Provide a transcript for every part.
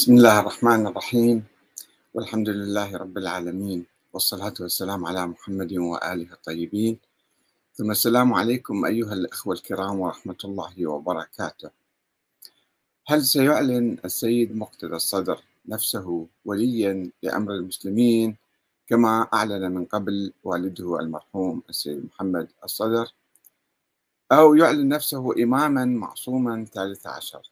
بسم الله الرحمن الرحيم. والحمد لله رب العالمين. والصلاة والسلام على محمد وآله الطيبين. ثم السلام عليكم أيها الأخوة الكرام ورحمة الله وبركاته. هل سيعلن السيد مقتدى الصدر نفسه وليا لأمر المسلمين كما أعلن من قبل والده المرحوم السيد محمد الصدر؟ أو يعلن نفسه إماما معصوما ثالث عشر؟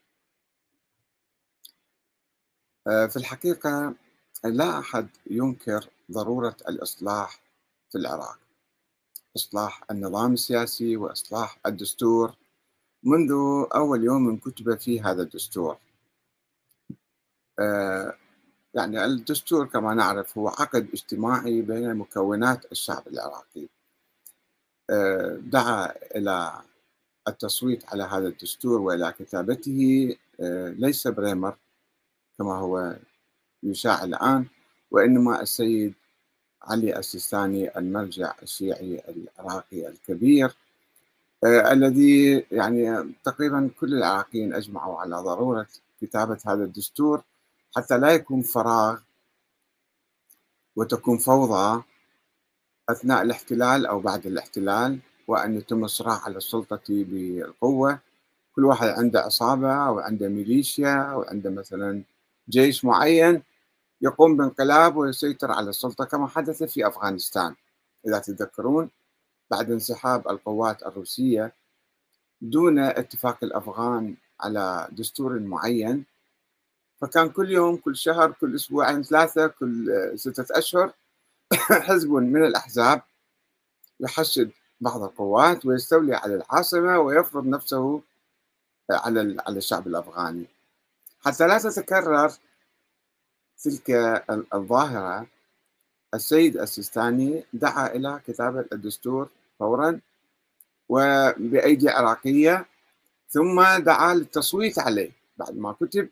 في الحقيقة لا أحد ينكر ضرورة الإصلاح في العراق. إصلاح النظام السياسي وإصلاح الدستور. منذ أول يوم كتب فيه هذا الدستور. آه، يعني الدستور كما نعرف هو عقد اجتماعي بين مكونات الشعب العراقي. آه، دعا إلى التصويت على هذا الدستور وإلى كتابته. ليس بريمر. كما هو يشاع الآن وإنما السيد علي السيستاني المرجع الشيعي العراقي الكبير آه الذي يعني تقريبا كل العراقيين أجمعوا على ضرورة كتابة هذا الدستور حتى لا يكون فراغ وتكون فوضى أثناء الاحتلال أو بعد الاحتلال وأن يتم الصراع على السلطة بالقوة. كل واحد عنده عصابة أو عنده ميليشيا أو عنده مثلا جيش معين يقوم بانقلاب ويسيطر على السلطة كما حدث في أفغانستان. إذا تذكرون بعد انسحاب القوات الروسية دون اتفاق الأفغان على دستور معين فكان كل يوم كل شهر كل أسبوعين ثلاثة كل ستة أشهر حزب من الأحزاب يحشد بعض القوات ويستولي على العاصمة ويفرض نفسه على على الشعب الأفغاني. حتى لا تتكرر تلك الظاهرة السيد السيستاني دعا إلى كتابة الدستور فورا وبأيدي عراقية ثم دعا للتصويت عليه. بعد ما كتب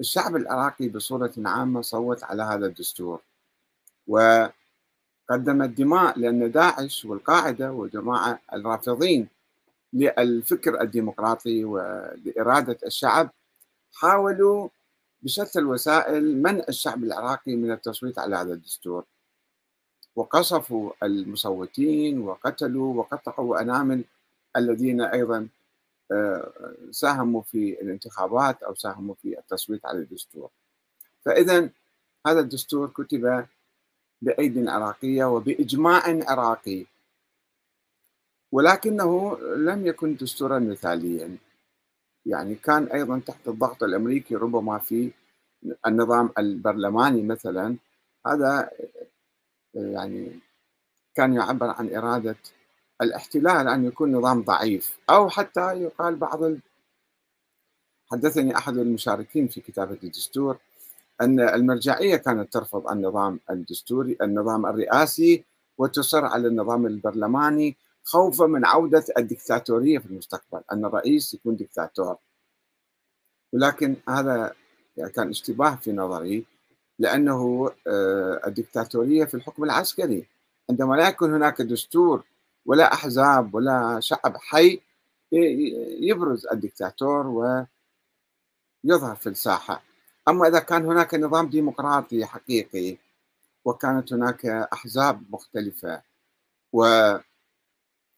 الشعب العراقي بصورة عامة صوت على هذا الدستور. وقدم الدماء لأن داعش والقاعدة وجماعة الرافضين للفكر الديمقراطي ولإرادة الشعب حاولوا بشتى الوسائل منع الشعب العراقي من التصويت على هذا الدستور. وقصفوا المصوتين وقتلوا وقطعوا أنامل الذين أيضا آه، ساهموا في الانتخابات أو ساهموا في التصويت على الدستور. فإذا هذا الدستور كتب بأيد عراقية وبإجماع عراقي ولكنه لم يكن دستورا مثاليا. يعني كان أيضا تحت الضغط الأمريكي ربما في النظام البرلماني مثلا. هذا يعني كان يعبر عن إرادة الاحتلال أن يكون نظام ضعيف. أو حتى يقال بعض ال... حدثني أحد المشاركين في كتابة الدستور أن المرجعية كانت ترفض النظام الدستوري النظام الرئاسي وتصر على النظام البرلماني. خوفا من عودة الدكتاتورية في المستقبل أن الرئيس يكون دكتاتور. ولكن هذا كان اشتباه في نظري لأنه آه، الدكتاتورية في الحكم العسكري. عندما لا يكون هناك دستور ولا أحزاب ولا شعب حي يبرز الدكتاتور ويظهر في الساحة. أما إذا كان هناك نظام ديمقراطي حقيقي وكانت هناك أحزاب مختلفة و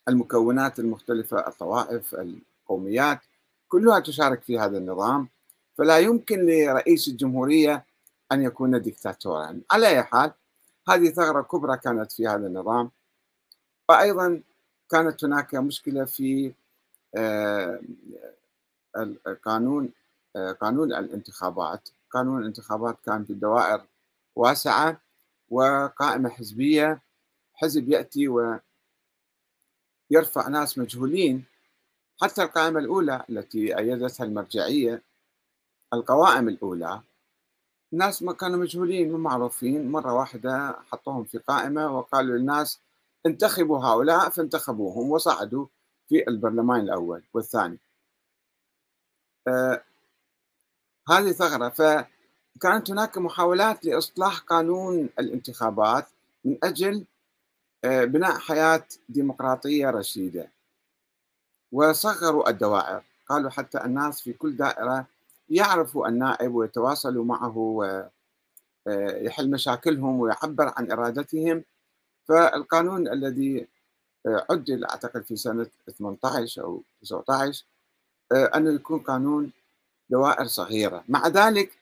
المكونات المختلفة الطوائف القوميات كلها تشارك في هذا النظام. فلا يمكن لرئيس الجمهورية أن يكون دكتاتورا على أي حال هذه ثغرة كبرى كانت في هذا النظام. وأيضا كانت هناك مشكلة في آه، القانون آه، قانون الانتخابات. قانون الانتخابات كان في الدوائر واسعة وقائمة حزبية. حزب يأتي و يرفع ناس مجهولين. حتى القائمة الأولى التي أيدتها المرجعية القوائم الأولى الناس ما كانوا مجهولين ومعروفين مرة واحدة حطوهم في قائمة وقالوا للناس انتخبوا هؤلاء فانتخبوهم وصعدوا في البرلمان الأول والثاني. آه هذه ثغرة. فكانت هناك محاولات لإصلاح قانون الانتخابات من أجل بناء حياة ديمقراطية رشيدة. وصغروا الدوائر قالوا حتى الناس في كل دائرة يعرفوا النائب ويتواصلوا معه ويحل مشاكلهم ويعبر عن إرادتهم. فالقانون الذي عدل أعتقد في سنة 18 أو 19 أنه يكون قانون دوائر صغيرة. مع ذلك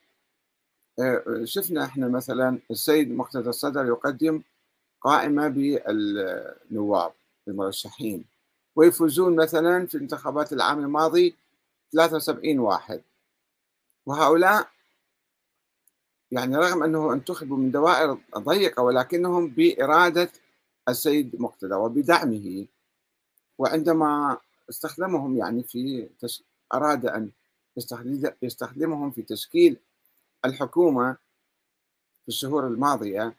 شفنا إحنا مثلا السيد مقتدى الصدر يقدم قائمة بالنواب المرشحين ويفوزون مثلا في الانتخابات العام الماضي 73 واحد. وهؤلاء يعني رغم انه انتخبوا من دوائر ضيقة ولكنهم بإرادة السيد مقتدى وبدعمه. وعندما استخدمهم يعني في تش... أراد أن يستخدمهم في تشكيل الحكومة في الشهور الماضية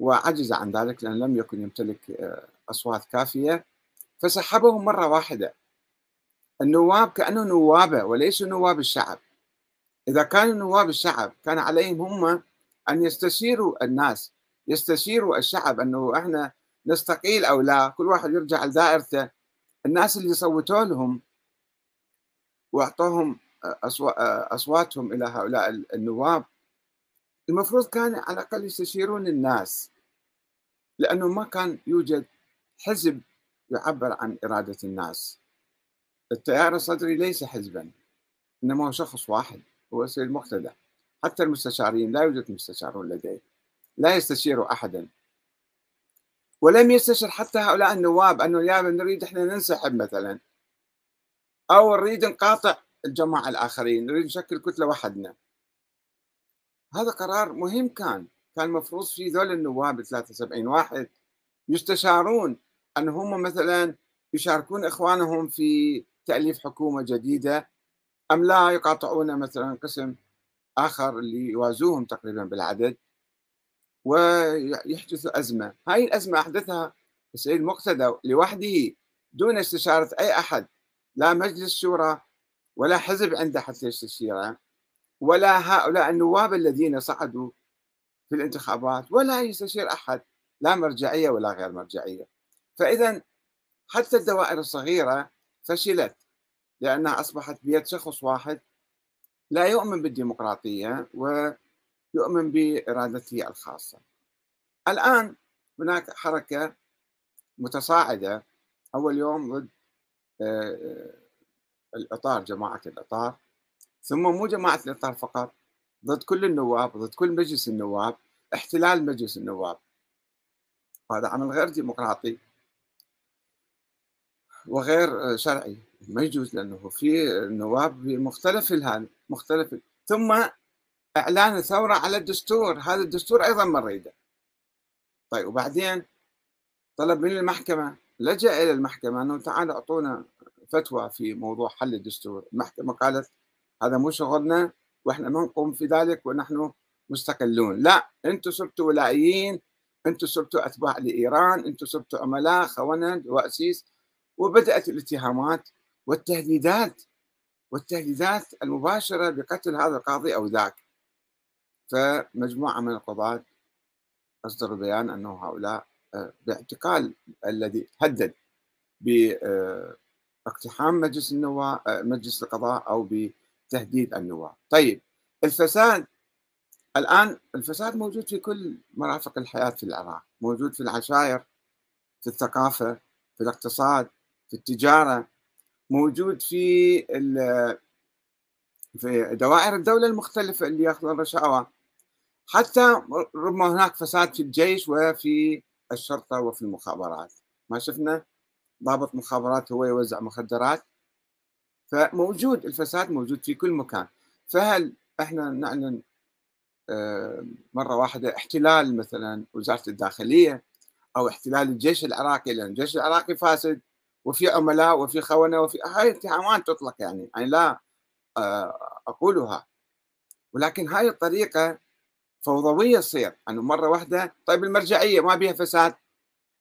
وعجز عن ذلك لأن لم يكن يمتلك آه، أصوات كافية. فسحبهم مرة واحدة. النواب كأنه نوابة وليسوا نواب الشعب. إذا كانوا نواب الشعب كان عليهم هم أن يستشيروا الناس يستشيروا الشعب أنه إحنا نستقيل أو لا. كل واحد يرجع لدائرته. الناس اللي صوتوا لهم وأعطوهم أصواتهم إلى هؤلاء النواب المفروض كان على الأقل يستشيرون الناس لأنه ما كان يوجد حزب يعبر عن إرادة الناس. التيار الصدري ليس حزبا إنما هو شخص واحد هو السيد مقتدى. حتى المستشارين لا يوجد مستشارون لديه لا يستشير أحدا. ولم يستشر حتى هؤلاء النواب أنه يا نريد إحنا ننسحب مثلا أو نريد نقاطع الجماعة الآخرين نريد نشكل كتلة وحدنا. هذا قرار مهم كان. كان المفروض في ذول النواب 73 واحد يستشارون أن هم مثلا يشاركون إخوانهم في تأليف حكومة جديدة أم لا يقاطعون مثلا قسم آخر اللي يوازوهم تقريبا بالعدد ويحدث أزمة. هاي الأزمة أحدثها السيد مقتدى لوحده دون استشارة أي أحد لا مجلس شورى ولا حزب عنده حتى يستشيره ولا هؤلاء النواب الذين صعدوا في الانتخابات ولا يستشير أحد لا مرجعية ولا غير مرجعية. فإذا حتى الدوائر الصغيرة فشلت لأنها أصبحت بيد شخص واحد لا يؤمن بالديمقراطية ويؤمن بإرادته الخاصة. الآن هناك حركة متصاعدة أول يوم ضد آه، الإطار جماعة الإطار. ثم مو جماعة الإطار فقط ضد كل النواب ضد كل مجلس النواب احتلال مجلس النواب. وهذا عمل غير ديمقراطي وغير شرعي. ما يجوز لأنه في نواب بمختلف هذا مختلف ثم إعلان الثورة على الدستور. هذا الدستور أيضا ما نريده. طيب وبعدين طلب من المحكمه لجأ إلى المحكمة أنه تعالوا أعطونا فتوى في موضوع حل الدستور. المحكمة قالت هذا مو شغلنا وإحنا ما نقوم في ذلك ونحن مستقلون. لا أنتم صرتوا ولائيين أنتم صرتوا أتباع لإيران أنتم صرتوا عملاء خونة واسيس وبدأت الاتهامات والتهديدات والتهديدات المباشرة بقتل هذا القاضي أو ذاك. فمجموعة من القضاة أصدروا بيان أنه هؤلاء آه، باعتقال الذي هدد باقتحام مجلس النواب آه، مجلس القضاء أو بتهديد النواب. طيب الفساد الآن الفساد موجود في كل مرافق الحياة في العراق. موجود في العشائر في الثقافة في الاقتصاد في التجارة. موجود في في دوائر الدولة المختلفة اللي يأخذون رشاوى حتى ربما هناك فساد في الجيش وفي الشرطة وفي المخابرات. ما شفنا؟ ضابط مخابرات هو يوزع مخدرات. فموجود الفساد موجود في كل مكان. فهل إحنا نعلن آه، مرة واحدة احتلال مثلا وزارة الداخلية أو احتلال الجيش العراقي؟ لأن الجيش العراقي فاسد وفي عملاء وفي خونة وفي هاي اتهامات تطلق يعني. يعني لا آه، أقولها. ولكن هاي الطريقة فوضوية تصير. يعني مرة واحدة طيب المرجعية ما بيها فساد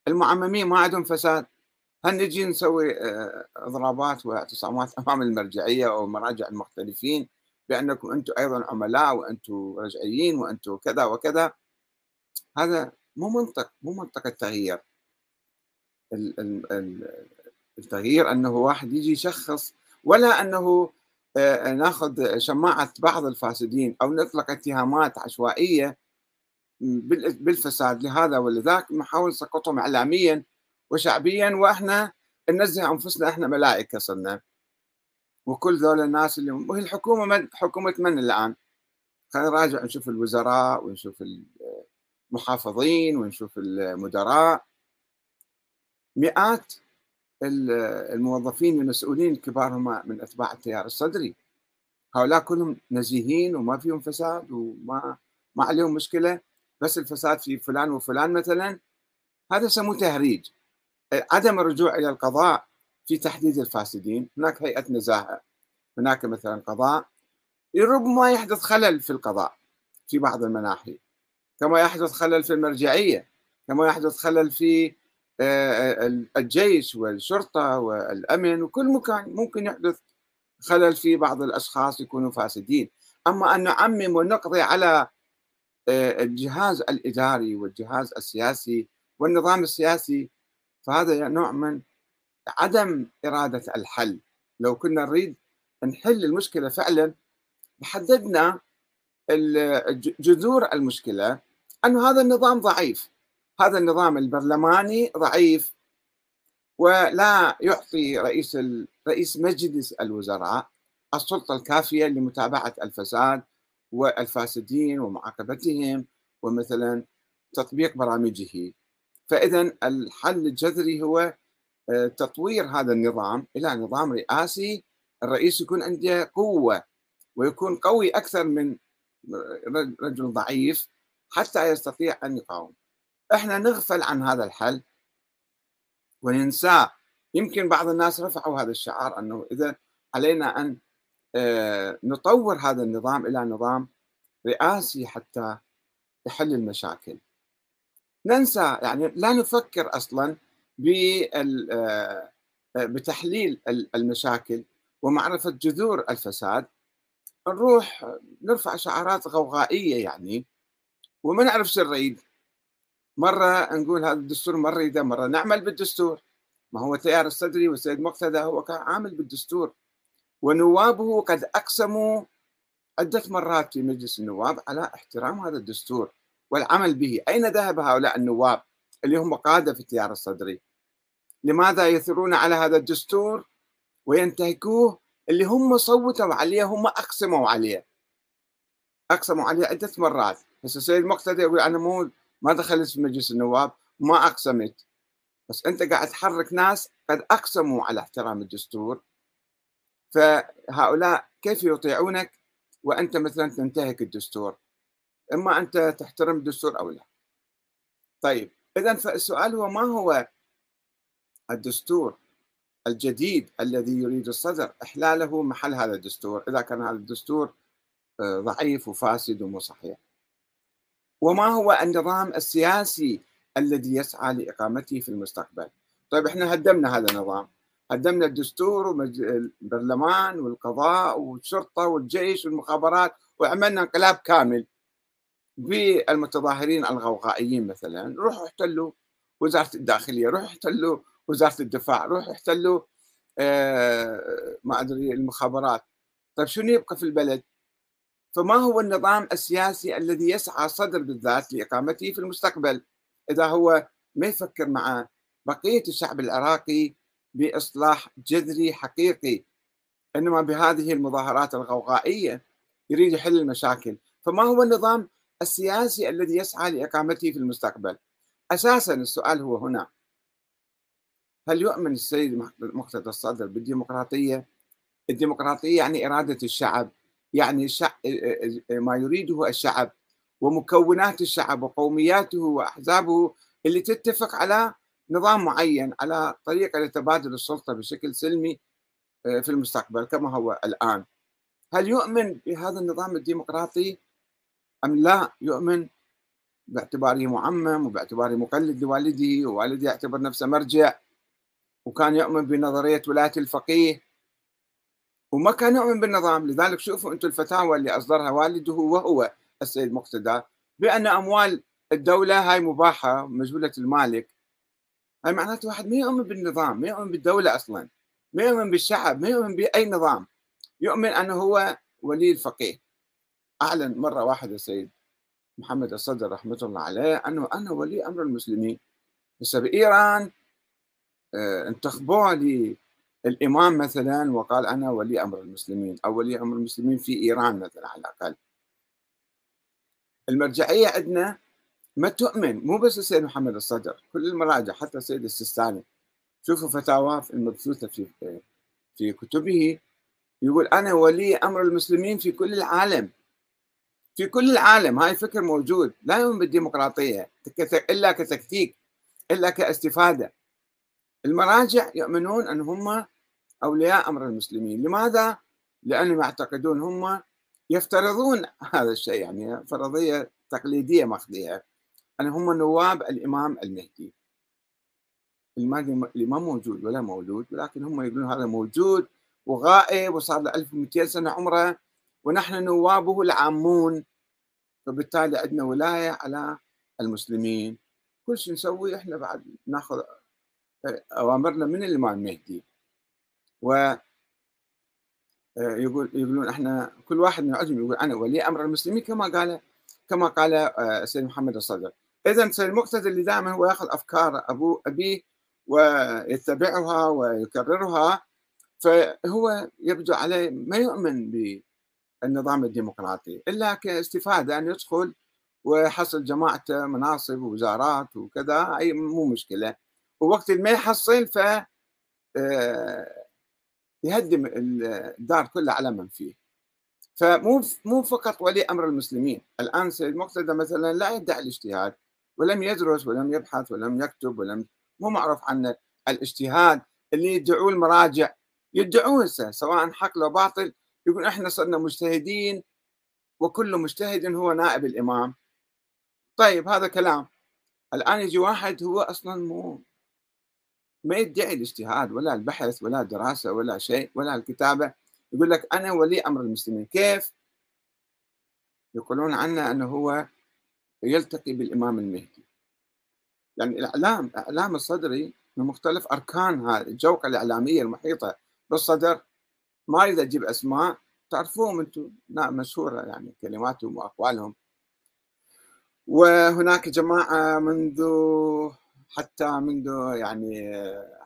المعممين ما عندهم فساد. هل نجي نسوي آه، اضرابات واعتصامات امام المرجعية أو المراجع المختلفين بانكم أنتم أيضا عملاء وأنتم رجعيين وأنتم كذا وكذا؟ هذا مو منطق مو منطق التغيير. التغيير انه واحد يجي يشخص ولا انه آه، ناخذ شماعة بعض الفاسدين أو نطلق اتهامات عشوائية بالفساد لهذا ولذاك نحاول نسقطهم إعلاميا وشعبيا وإحنا ننزه أنفسنا إحنا ملائكة صرنا. وكل ذول الناس اللي وهي الحكومة من حكومة من الآن؟ خلينا نراجع نشوف الوزراء ونشوف المحافظين ونشوف المدراء. مئات الموظفين المسؤولين الكبار هم من أتباع التيار الصدري. هؤلاء كلهم نزيهين وما فيهم فساد وما ما عليهم مشكلة. بس الفساد في فلان وفلان مثلا. هذا يسموه تهريج. عدم الرجوع إلى القضاء في تحديد الفاسدين. هناك هيئة نزاهة هناك مثلا قضاء ربما يحدث خلل في القضاء في بعض المناحي. كما يحدث خلل في المرجعية كما يحدث خلل في آه، الجيش والشرطة والأمن وكل مكان ممكن يحدث خلل في بعض الأشخاص يكونوا فاسدين. أما أن نعمم ونقضي على آه، الجهاز الإداري والجهاز السياسي والنظام السياسي فهذا نوع من عدم إرادة الحل. لو كنا نريد نحل المشكلة فعلا حددنا جذور المشكلة أن هذا النظام ضعيف. هذا النظام البرلماني ضعيف ولا يعطي رئيس رئيس مجلس الوزراء السلطة الكافية لمتابعة الفساد والفاسدين ومعاقبتهم ومثلا تطبيق برامجه. فاذا الحل الجذري هو آه، تطوير هذا النظام إلى نظام رئاسي الرئيس يكون عنده قوة ويكون قوي أكثر من رجل ضعيف حتى يستطيع أن يقاوم. إحنا نغفل عن هذا الحل وننساه يمكن بعض الناس رفعوا هذا الشعار أنه إذا علينا أن آه، نطور هذا النظام إلى نظام رئاسي حتى يحل المشاكل. ننسى يعني لا نفكر أصلا آه، بتحليل المشاكل ومعرفة جذور الفساد. نروح نرفع شعارات غوغائية يعني وما نعرف شو نريد. مرة نقول هذا الدستور مرة إذا مرة نعمل بالدستور. ما هو تيار الصدري والسيد مقتدى هو كان عامل بالدستور. ونوابه قد أقسموا عدة مرات في مجلس النواب على احترام هذا الدستور. والعمل به. أين ذهب هؤلاء النواب اللي هم قادة في التيار الصدري؟ لماذا يثرون على هذا الدستور وينتهكوه اللي هم صوتوا عليه هم أقسموا عليه؟ أقسموا عليه عدة مرات. بس السيد مقتدى يقول أنا مو ما دخلت في مجلس النواب ما أقسمت. بس أنت قاعد تحرك ناس قد أقسموا على احترام الدستور. فهؤلاء كيف يطيعونك وأنت مثلا تنتهك الدستور؟ إما أنت تحترم الدستور أو لا. طيب إذا فالسؤال هو ما هو الدستور الجديد الذي يريد الصدر؟ إحلاله محل هذا الدستور إذا كان هذا الدستور آه، ضعيف وفاسد ومو صحيح. وما هو النظام السياسي الذي يسعى لإقامته في المستقبل؟ طيب إحنا هدمنا هذا النظام. هدمنا الدستور والبرلمان والقضاء والشرطة والجيش والمخابرات وعملنا انقلاب كامل. بالمتظاهرين الغوغائيين مثلا روحوا احتلوا وزارة الداخلية روحوا احتلوا وزارة الدفاع روحوا احتلوا آه ما أدري المخابرات. طيب شنو يبقى في البلد؟ فما هو النظام السياسي الذي يسعى صدر بالذات لإقامته في المستقبل؟ إذا هو ما يفكر مع بقية الشعب العراقي بإصلاح جذري حقيقي إنما بهذه المظاهرات الغوغائية يريد يحل المشاكل. فما هو النظام السياسي الذي يسعى لإقامته في المستقبل. أساسا السؤال هو هنا. هل يؤمن السيد مقتدى الصدر بالديمقراطية؟ الديمقراطية يعني إرادة الشعب يعني ما يريده الشعب ومكونات الشعب وقومياته وأحزابه اللي تتفق على نظام معين على طريقة لتبادل السلطة بشكل سلمي آه، في المستقبل كما هو الآن. هل يؤمن بهذا النظام الديمقراطي؟ أم لا يؤمن؟ باعتباره معمم وباعتباره مقلد لوالده ووالده يعتبر نفسه مرجع وكان يؤمن بنظرية ولاية الفقيه. وما كان يؤمن بالنظام. لذلك شوفوا أنتم الفتاوى اللي أصدرها والده وهو السيد مقتدى بأن أموال الدولة هاي مباحة مجهولة المالك. هاي معناته واحد ما يؤمن بالنظام ما يؤمن بالدولة أصلا ما يؤمن بالشعب ما يؤمن بأي نظام. يؤمن أنه هو ولي الفقيه. أعلن مرة واحدة السيد محمد الصدر رحمة الله عليه أنه أنا ولي أمر المسلمين. بس بإيران آه، انتخبوه للإمام مثلا وقال أنا ولي أمر المسلمين أو ولي أمر المسلمين في إيران مثلا على الأقل. المرجعية عندنا ما تؤمن مو بس السيد محمد الصدر كل المراجع حتى السيد السيستاني. شوفوا فتاواه المبثوثة في في كتبه يقول أنا ولي أمر المسلمين في كل العالم. في كل العالم هاي الفكر موجود لا يؤمن بالديمقراطية إلا كتكتيك إلا كاستفادة. المراجع يؤمنون أن هم أولياء أمر المسلمين. لماذا؟ لأنهم يعتقدون هم يفترضون هذا الشيء يعني فرضية تقليدية ماخذيها أن هم نواب الإمام المهدي. الإمام موجود ولا مولود ولكن هم يقولون هذا موجود وغائب وصار له 1200 سنة عمره. ونحن نوابه العامون. فبالتالي عندنا ولاية على المسلمين. كل شيء نسوي إحنا بعد ناخذ أوامرنا من الامام المهدي و آه، يقول يقولون إحنا كل واحد من العلم يقول أنا ولي أمر المسلمين كما قال كما قال آه، السيد محمد الصدر. اذا السيد المقتدى اللي دائما هو يأخذ أفكار أبو أبيه ويتبعها ويكررها. فهو يبدو عليه ما يؤمن بالنظام الديمقراطي. إلا كاستفادة ان يدخل ويحصل جماعته مناصب ووزارات وكذا أي مو مشكلة. ووقت ما يحصل ف آه، يهدم الدار كلها على من فيه. فمو مو فقط ولي أمر المسلمين. الآن سيد مقتدى مثلا لا يدعي الاجتهاد. ولم يدرس ولم يبحث ولم يكتب ولم مو معروف عنه الاجتهاد. اللي يدعوه المراجع يدعوه سواء حق لو باطل يقول إحنا صرنا مجتهدين وكل مجتهد هو نائب الإمام. طيب هذا كلام. الآن يجي واحد هو أصلا مو ما يدعي الاجتهاد ولا البحث ولا الدراسة ولا شيء ولا الكتابة. يقول لك أنا ولي أمر المسلمين. كيف؟ يقولون عنه أنه هو يلتقي بالإمام المهدي. يعني الإعلام إعلام الصدري من مختلف أركان هذه. الجوقة الإعلامية المحيطة بالصدر ما أريد أجيب أسماء. تعرفوهم أنتم؟ مشهورة يعني كلماتهم وأقوالهم. وهناك جماعة منذ حتى منذ يعني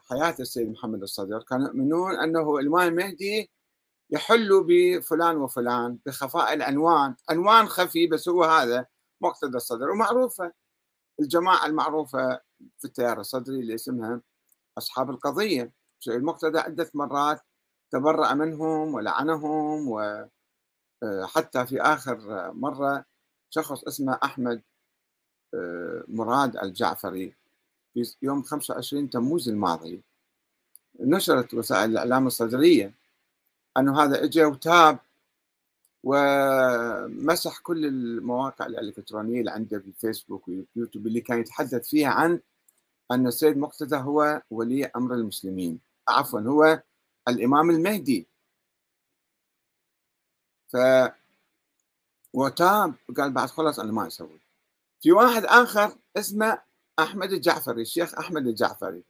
حياة السيد محمد الصدر كانوا يؤمنون أنه الإمام المهدي يحل بفلان وفلان بخفاء العنوان عنوان خفي بس هو هذا مقتدى الصدر ومعروفة. الجماعة المعروفة في التيار الصدري اللي اسمها أصحاب القضية. المقتدى عدة مرات تبرأ منهم ولعنهم وحتى في آخر مرة شخص اسمه أحمد آه، مراد الجعفري في يوم 25 تموز الماضي نشرت وسائل الإعلام الصدرية أنه هذا إجا وتاب ومسح كل المواقع الإلكترونية اللي عنده في الفيسبوك واليوتيوب اللي كان يتحدث فيها عن أن السيد مقتدى هو ولي أمر المسلمين. عفوا هو الإمام المهدي. ف وتاب قال بعد خلاص أنا ما أسوي. في واحد آخر اسمه أحمد الجعفري الشيخ أحمد الجعفري.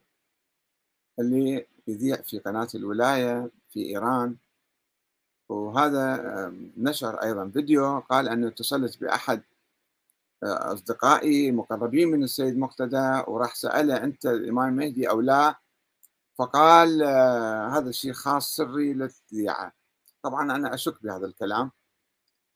اللي يذيع في قناة الولاية في إيران. وهذا نشر أيضا فيديو قال أنه اتصلت بأحد آه، أصدقائي مقربين من السيد مقتدى وراح سأله أنت الإمام المهدي أو لا؟ فقال آه، هذا الشيء خاص سري للذيعة طبعا أنا أشك بهذا الكلام.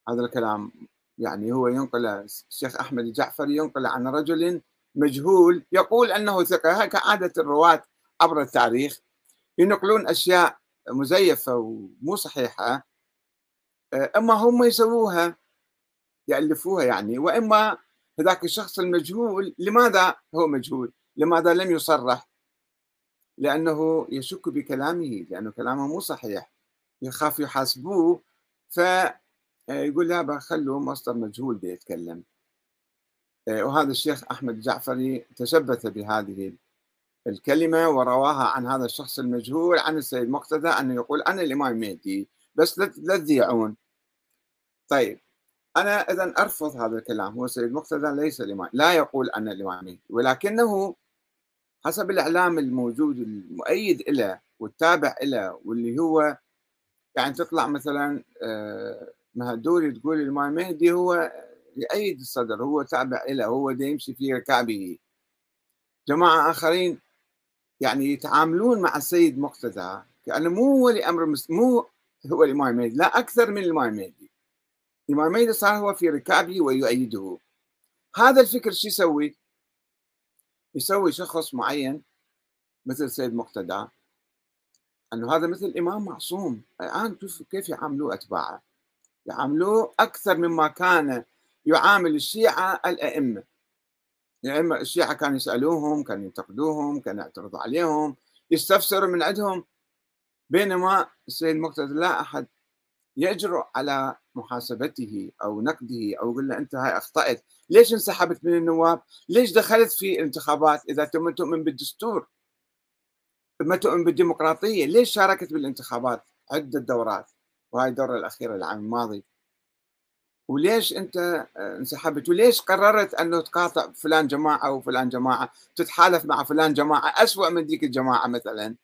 هذا الكلام يعني هو ينقل الشيخ أحمد الجعفري ينقل عن رجل مجهول يقول أنه ثقة. كعادة الرواة عبر التاريخ. ينقلون أشياء مزيفة ومو صحيحة أما هم يسووها يألفوها يعني وإما هذاك الشخص المجهول لماذا هو مجهول؟ لماذا لم يصرح؟ لأنه يشك بكلامه لأنه كلامه مو صحيح. يخاف يحاسبوه فيقول لا خلوا مصدر مجهول بيتكلم. آه، وهذا الشيخ أحمد الجعفري تشبث بهذه الكلمة ورواها عن هذا الشخص المجهول عن السيد مقتدى أنه يقول أنا الإمام المهدي بس لا تذيعون طيب أنا إذا أرفض هذا الكلام. هو السيد مقتدى ليس الإمام لا يقول أنا الإمام المهدي ولكنه حسب الإعلام الموجود المؤيد له والتابع له واللي هو يعني تطلع مثلا آه، مهدوري تقول الإمام مهدي هو يأيد الصدر هو تابع له هو يمشي في ركابه. جماعة آخرين يعني يتعاملون مع السيد مقتدى كأنه مو هو لأمر مو هو الإمام مهدي لا أكثر من الإمام مهدي. الإمام مهدي صار هو في ركابه ويؤيده. هذا الفكر شو يسوي؟ يسوي شخص معين مثل سيد مقتدى أنه هذا مثل امام معصوم. الآن كيف يعاملوه أتباعه. يعاملوه أكثر مما كان يعامل الشيعة الأئمة. الأئمة الشيعة كانوا يسألوهم كانوا ينتقدوهم كانوا يعترضوا عليهم يستفسروا من عندهم. بينما السيد مقتدى لا أحد يجرؤ على محاسبته أو نقده أو يقول له أنت هاي أخطأت، ليش انسحبت من النواب؟ ليش دخلت في الانتخابات إذا تؤمن تؤمن بالدستور؟ ما تؤمن بالديمقراطية، ليش شاركت بالانتخابات عدة دورات؟ وهاي الدوره الأخيرة العام الماضي. وليش أنت آه، انسحبت؟ وليش قررت أنه تقاطع فلان جماعة وفلان جماعة، تتحالف مع فلان جماعة اسوء من ذيك الجماعة مثلا؟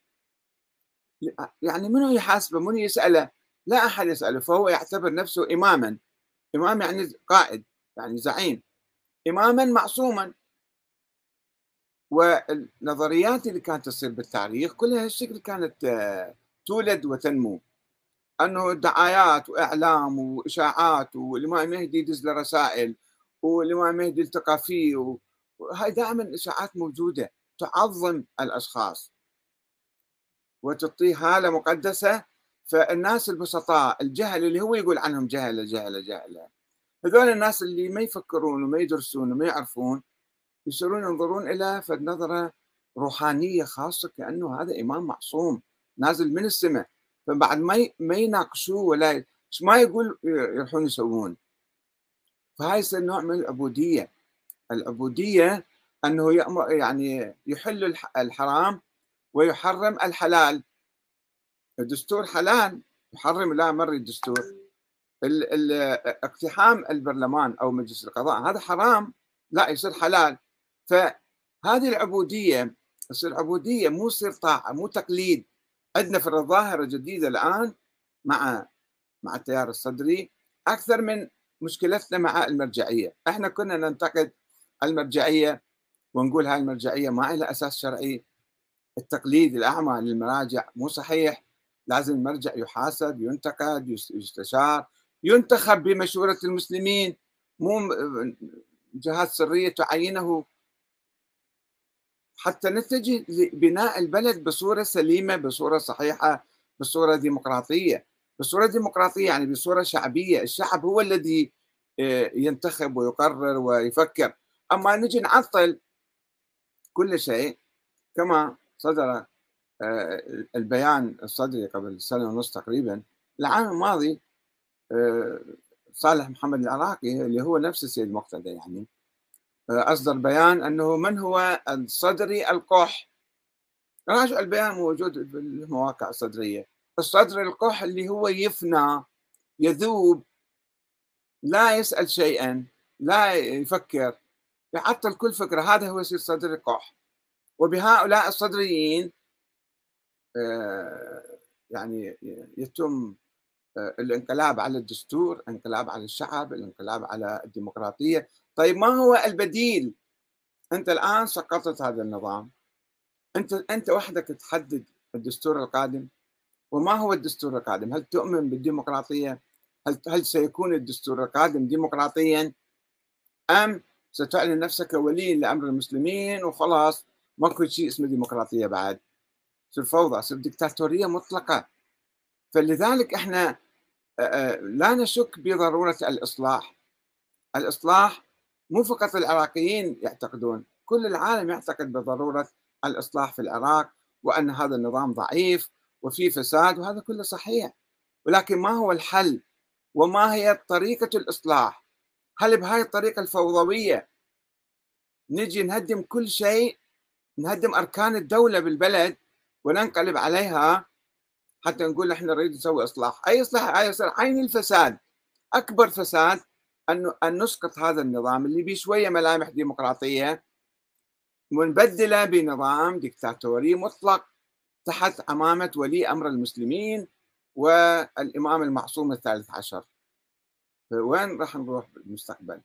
يعني منو يحاسبه؟ منو يسأله؟ لا أحد يسأله فهو يعتبر نفسه إماما. إمام يعني قائد يعني زعيم. إماما معصوما. والنظريات اللي كانت تصير بالتاريخ كلها هالشكل كانت آه، تولد وتنمو. أنه دعايات وإعلام وإشاعات والإمام المهدي يدز له رسائل والإمام المهدي التقى فيه وهي دائما إشاعات موجودة تعظم الأشخاص. وتعطيه هاله مقدسة فالناس البسطاء الجهل اللي هو يقول عنهم جهلة جهلة جهلة. هذول الناس اللي ما يفكرون وما يدرسون وما يعرفون يصيرون ينظرون إلى فد نظرة روحانية خاصة كأنه هذا إمام معصوم نازل من السماء. فبعد ما ما يناقشوه ولا ما يقول يروحون يسوون. فهاي نوع من العبودية. العبودية أنه يأمر يعني يحل الحرام ويحرم الحلال. الدستور حلال يحرم لا مر الدستور. اقتحام البرلمان أو مجلس القضاء هذا حرام لا يصير حلال. فهذه العبودية تصير عبودية مو تصير طاعة مو تقليد. عندنا في الظاهرة جديده الآن مع مع التيار الصدري أكثر من مشكلتنا مع المرجعية، إحنا كنا ننتقد المرجعية ونقول هاي المرجعية ما لها أساس شرعي. التقليد الأعمى للمراجع مو صحيح. لازم المرجع يحاسب ينتقد يستشار ينتخب بمشورة المسلمين. مو جهات سرية تعينه. حتى نتجه لبناء البلد بصورة سليمة بصورة صحيحة بصورة ديمقراطية. بصورة ديمقراطية يعني بصورة شعبية. الشعب هو الذي آه، ينتخب ويقرر ويفكر. أما نجي نعطل كل شيء كما صدر البيان الصدري قبل سنة ونص تقريبا العام الماضي آه، صالح محمد العراقي اللي هو نفس السيد مقتدى يعني آه، أصدر بيان أنه من هو الصدري القح راجع البيان موجود في المواقع الصدرية. الصدر القح اللي هو يفنى يذوب لا يسأل شيئا لا يفكر يعطل كل فكرة. هذا هو يصير صدر القح وبهؤلاء الصدريين آه، يعني يتم آه، الانقلاب على الدستور الانقلاب على الشعب الانقلاب على الديمقراطية. طيب ما هو البديل؟ أنت الآن سقطت هذا النظام. أنت أنت وحدك تحدد الدستور القادم. وما هو الدستور القادم؟ هل تؤمن بالديمقراطية؟ هل هل سيكون الدستور القادم ديمقراطيا؟ أم ستعلن نفسك ولي لأمر المسلمين وخلاص ماكو شيء اسمه ديمقراطية بعد. تصير فوضى تصير دكتاتوريه مطلقة. فلذلك إحنا لا نشك بضرورة الإصلاح. الإصلاح مو فقط العراقيين يعتقدون كل العالم يعتقد بضرورة الإصلاح في العراق وأن هذا النظام ضعيف وفي فساد وهذا كله صحيح. ولكن ما هو الحل؟ وما هي طريقة الإصلاح؟ هل بهاي الطريقة الفوضوية نجي نهدم كل شيء؟ نهدم أركان الدولة بالبلد؟ وننقلب عليها حتى نقول إحنا نريد نسوي إصلاح، أي إصلاح أي إصلاح. عين الفساد. أكبر فساد أن أن نسقط هذا النظام اللي بيه شوية ملامح ديمقراطية ونبدله بنظام ديكتاتوري مطلق تحت عمامه ولي أمر المسلمين والإمام المعصوم الثالث عشر. فوين راح نروح بالمستقبل؟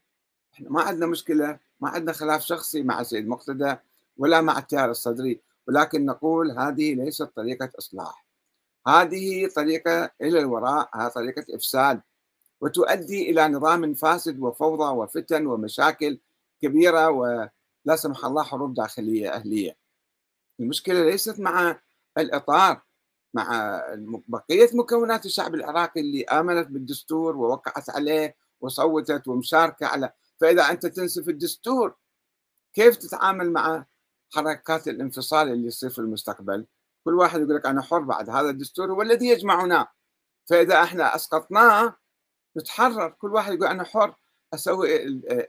إحنا ما عندنا مشكلة ما عندنا خلاف شخصي مع سيد مقتدى ولا مع التيار الصدري. ولكن نقول هذه ليست طريقة إصلاح. هذه طريقة إلى الوراء طريقة إفساد وتؤدي إلى نظام فاسد وفوضى وفتن ومشاكل كبيرة ولا سمح الله حروب داخلية أهلية. المشكلة ليست مع الإطار مع بقية مكونات الشعب العراقي اللي آمنت بالدستور ووقعت عليه وصوتت ومشاركة على فإذا أنت تنسف الدستور كيف تتعامل مع حركات الانفصال اللي يصير في المستقبل. كل واحد يقول لك أنا حر بعد هذا الدستور هو الذي يجمعنا. فإذا إحنا أسقطناه نتحرر. كل واحد يقول أنا حر أسوي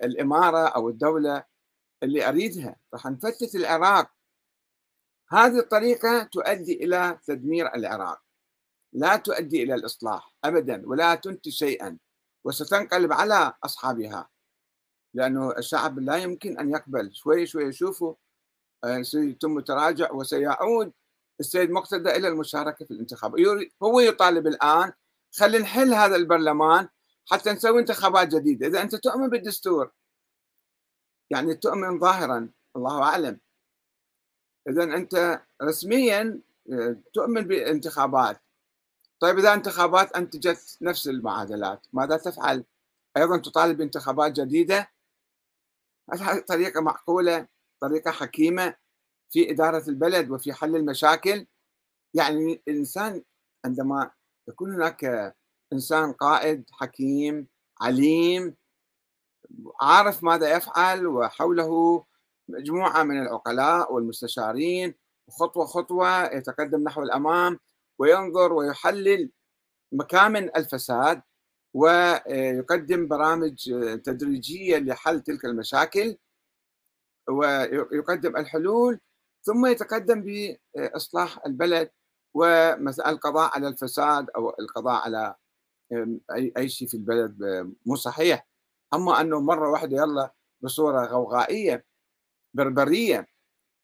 الإمارة أو الدولة اللي أريدها. راح نفتت العراق. هذه الطريقة تؤدي إلى تدمير العراق. لا تؤدي إلى الإصلاح أبدا ولا تنتج شيئا. وستنقلب على أصحابها. لأنه الشعب لا يمكن أن يقبل. شوي شوي يشوفوا سيتم تراجع وسيعود السيد مقتدى إلى المشاركة في الانتخابات هو يطالب الآن خلي نحل هذا البرلمان حتى نسوي انتخابات جديدة. إذا أنت تؤمن بالدستور يعني تؤمن ظاهرا الله أعلم. إذا أنت رسميا آه، تؤمن بالانتخابات طيب إذا انتخابات أنتجت نفس المعادلات ماذا تفعل؟ أيضا تطالب بانتخابات جديدة؟ هل هذه طريقة معقولة؟ طريقة حكيمة في إدارة البلد وفي حل المشاكل. يعني الإنسان عندما يكون هناك إنسان قائد حكيم عليم عارف ماذا يفعل وحوله مجموعة من العقلاء والمستشارين خطوة خطوة يتقدم نحو الأمام وينظر ويحلل مكامن الفساد ويقدم برامج تدريجية لحل تلك المشاكل. ويقدم الحلول ثم يتقدم بإصلاح البلد والقضاء على الفساد أو القضاء على أي شيء في البلد مو صحيح. أما أنه مرة واحدة يلا بصورة غوغائية بربرية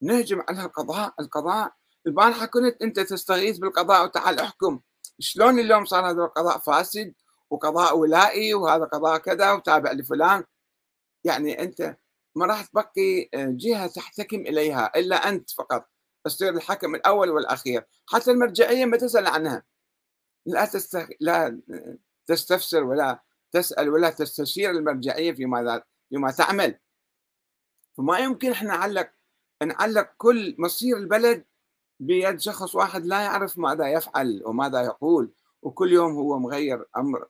نهجم على القضاء القضاء البارحه كنت أنت تستغيث بالقضاء وتعال احكم. شلون اليوم صار هذا القضاء فاسد وقضاء ولائي وهذا قضاء كذا وتابع لفلان؟ يعني أنت ما راح تبقي جهة تحتكم إليها إلا أنت فقط. تصير الحكم الأول والأخير. حتى المرجعية ما تسأل عنها. لا تست... لا تستفسر ولا تسأل ولا تستشير المرجعية فيما فيما تعمل. فما يمكن إحنا نعلق نعلق كل مصير البلد بيد شخص واحد لا يعرف ماذا يفعل وماذا يقول. وكل يوم هو مغير أمر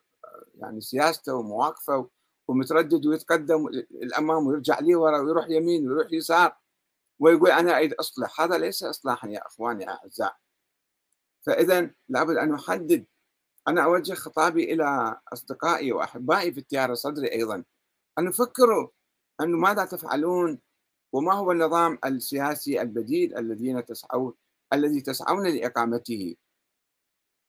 يعني سياسته ومواقفه. ومتردد ويتقدم الأمام ويرجع لي ورا ويروح يمين ويروح يسار ويقول أنا أريد أصلح. هذا ليس اصلاحا يا إخواني يا أعزاء. فاذا لابد أن نحدد أنا أوجه خطابي إلى أصدقائي وأحبائي في التيار الصدري أيضا. أن يفكروا أنه ماذا تفعلون وما هو النظام السياسي البديل الذين تسعون الذي تسعون لإقامته.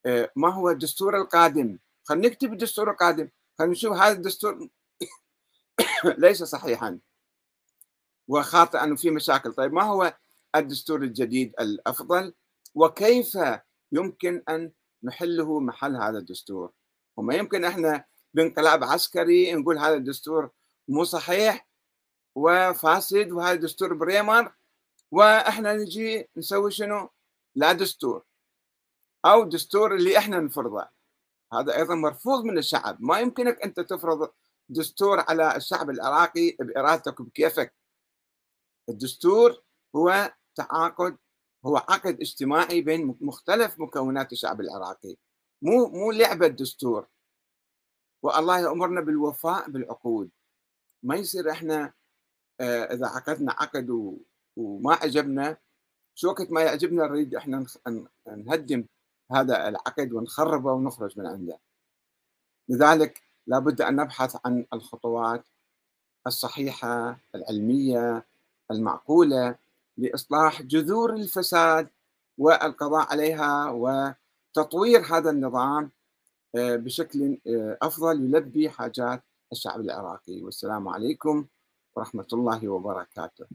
آه، ما هو الدستور القادم؟ خلينا نكتب الدستور القادم. خلينا نشوف هذا الدستور ليس صحيحا. وخاطئا وفي مشاكل. طيب ما هو الدستور الجديد الأفضل؟ وكيف يمكن أن نحله محل هذا الدستور؟ وما يمكن إحنا بانقلاب عسكري نقول هذا الدستور مو صحيح وفاسد وهذا دستور بريمر وإحنا نجي نسوي شنو؟ لا دستور. أو دستور اللي إحنا نفرضه. هذا أيضا مرفوض من الشعب. ما يمكنك أنت تفرض دستور على الشعب العراقي بارادتك وبكيفك الدستور هو تعاقد هو عقد اجتماعي بين مختلف مكونات الشعب العراقي. مو مو لعبة دستور والله يامرنا بالوفاء بالعقود. ما يصير إحنا آه، إذا عقدنا عقد وما عجبنا شو وقت ما يعجبنا نريد إحنا نهدم هذا العقد ونخربه ونخرج من عنده. لذلك لابد أن نبحث عن الخطوات الصحيحة العلمية المعقولة لإصلاح جذور الفساد والقضاء عليها وتطوير هذا النظام آه، بشكل آه، أفضل يلبي حاجات الشعب العراقي. والسلام عليكم ورحمة الله وبركاته.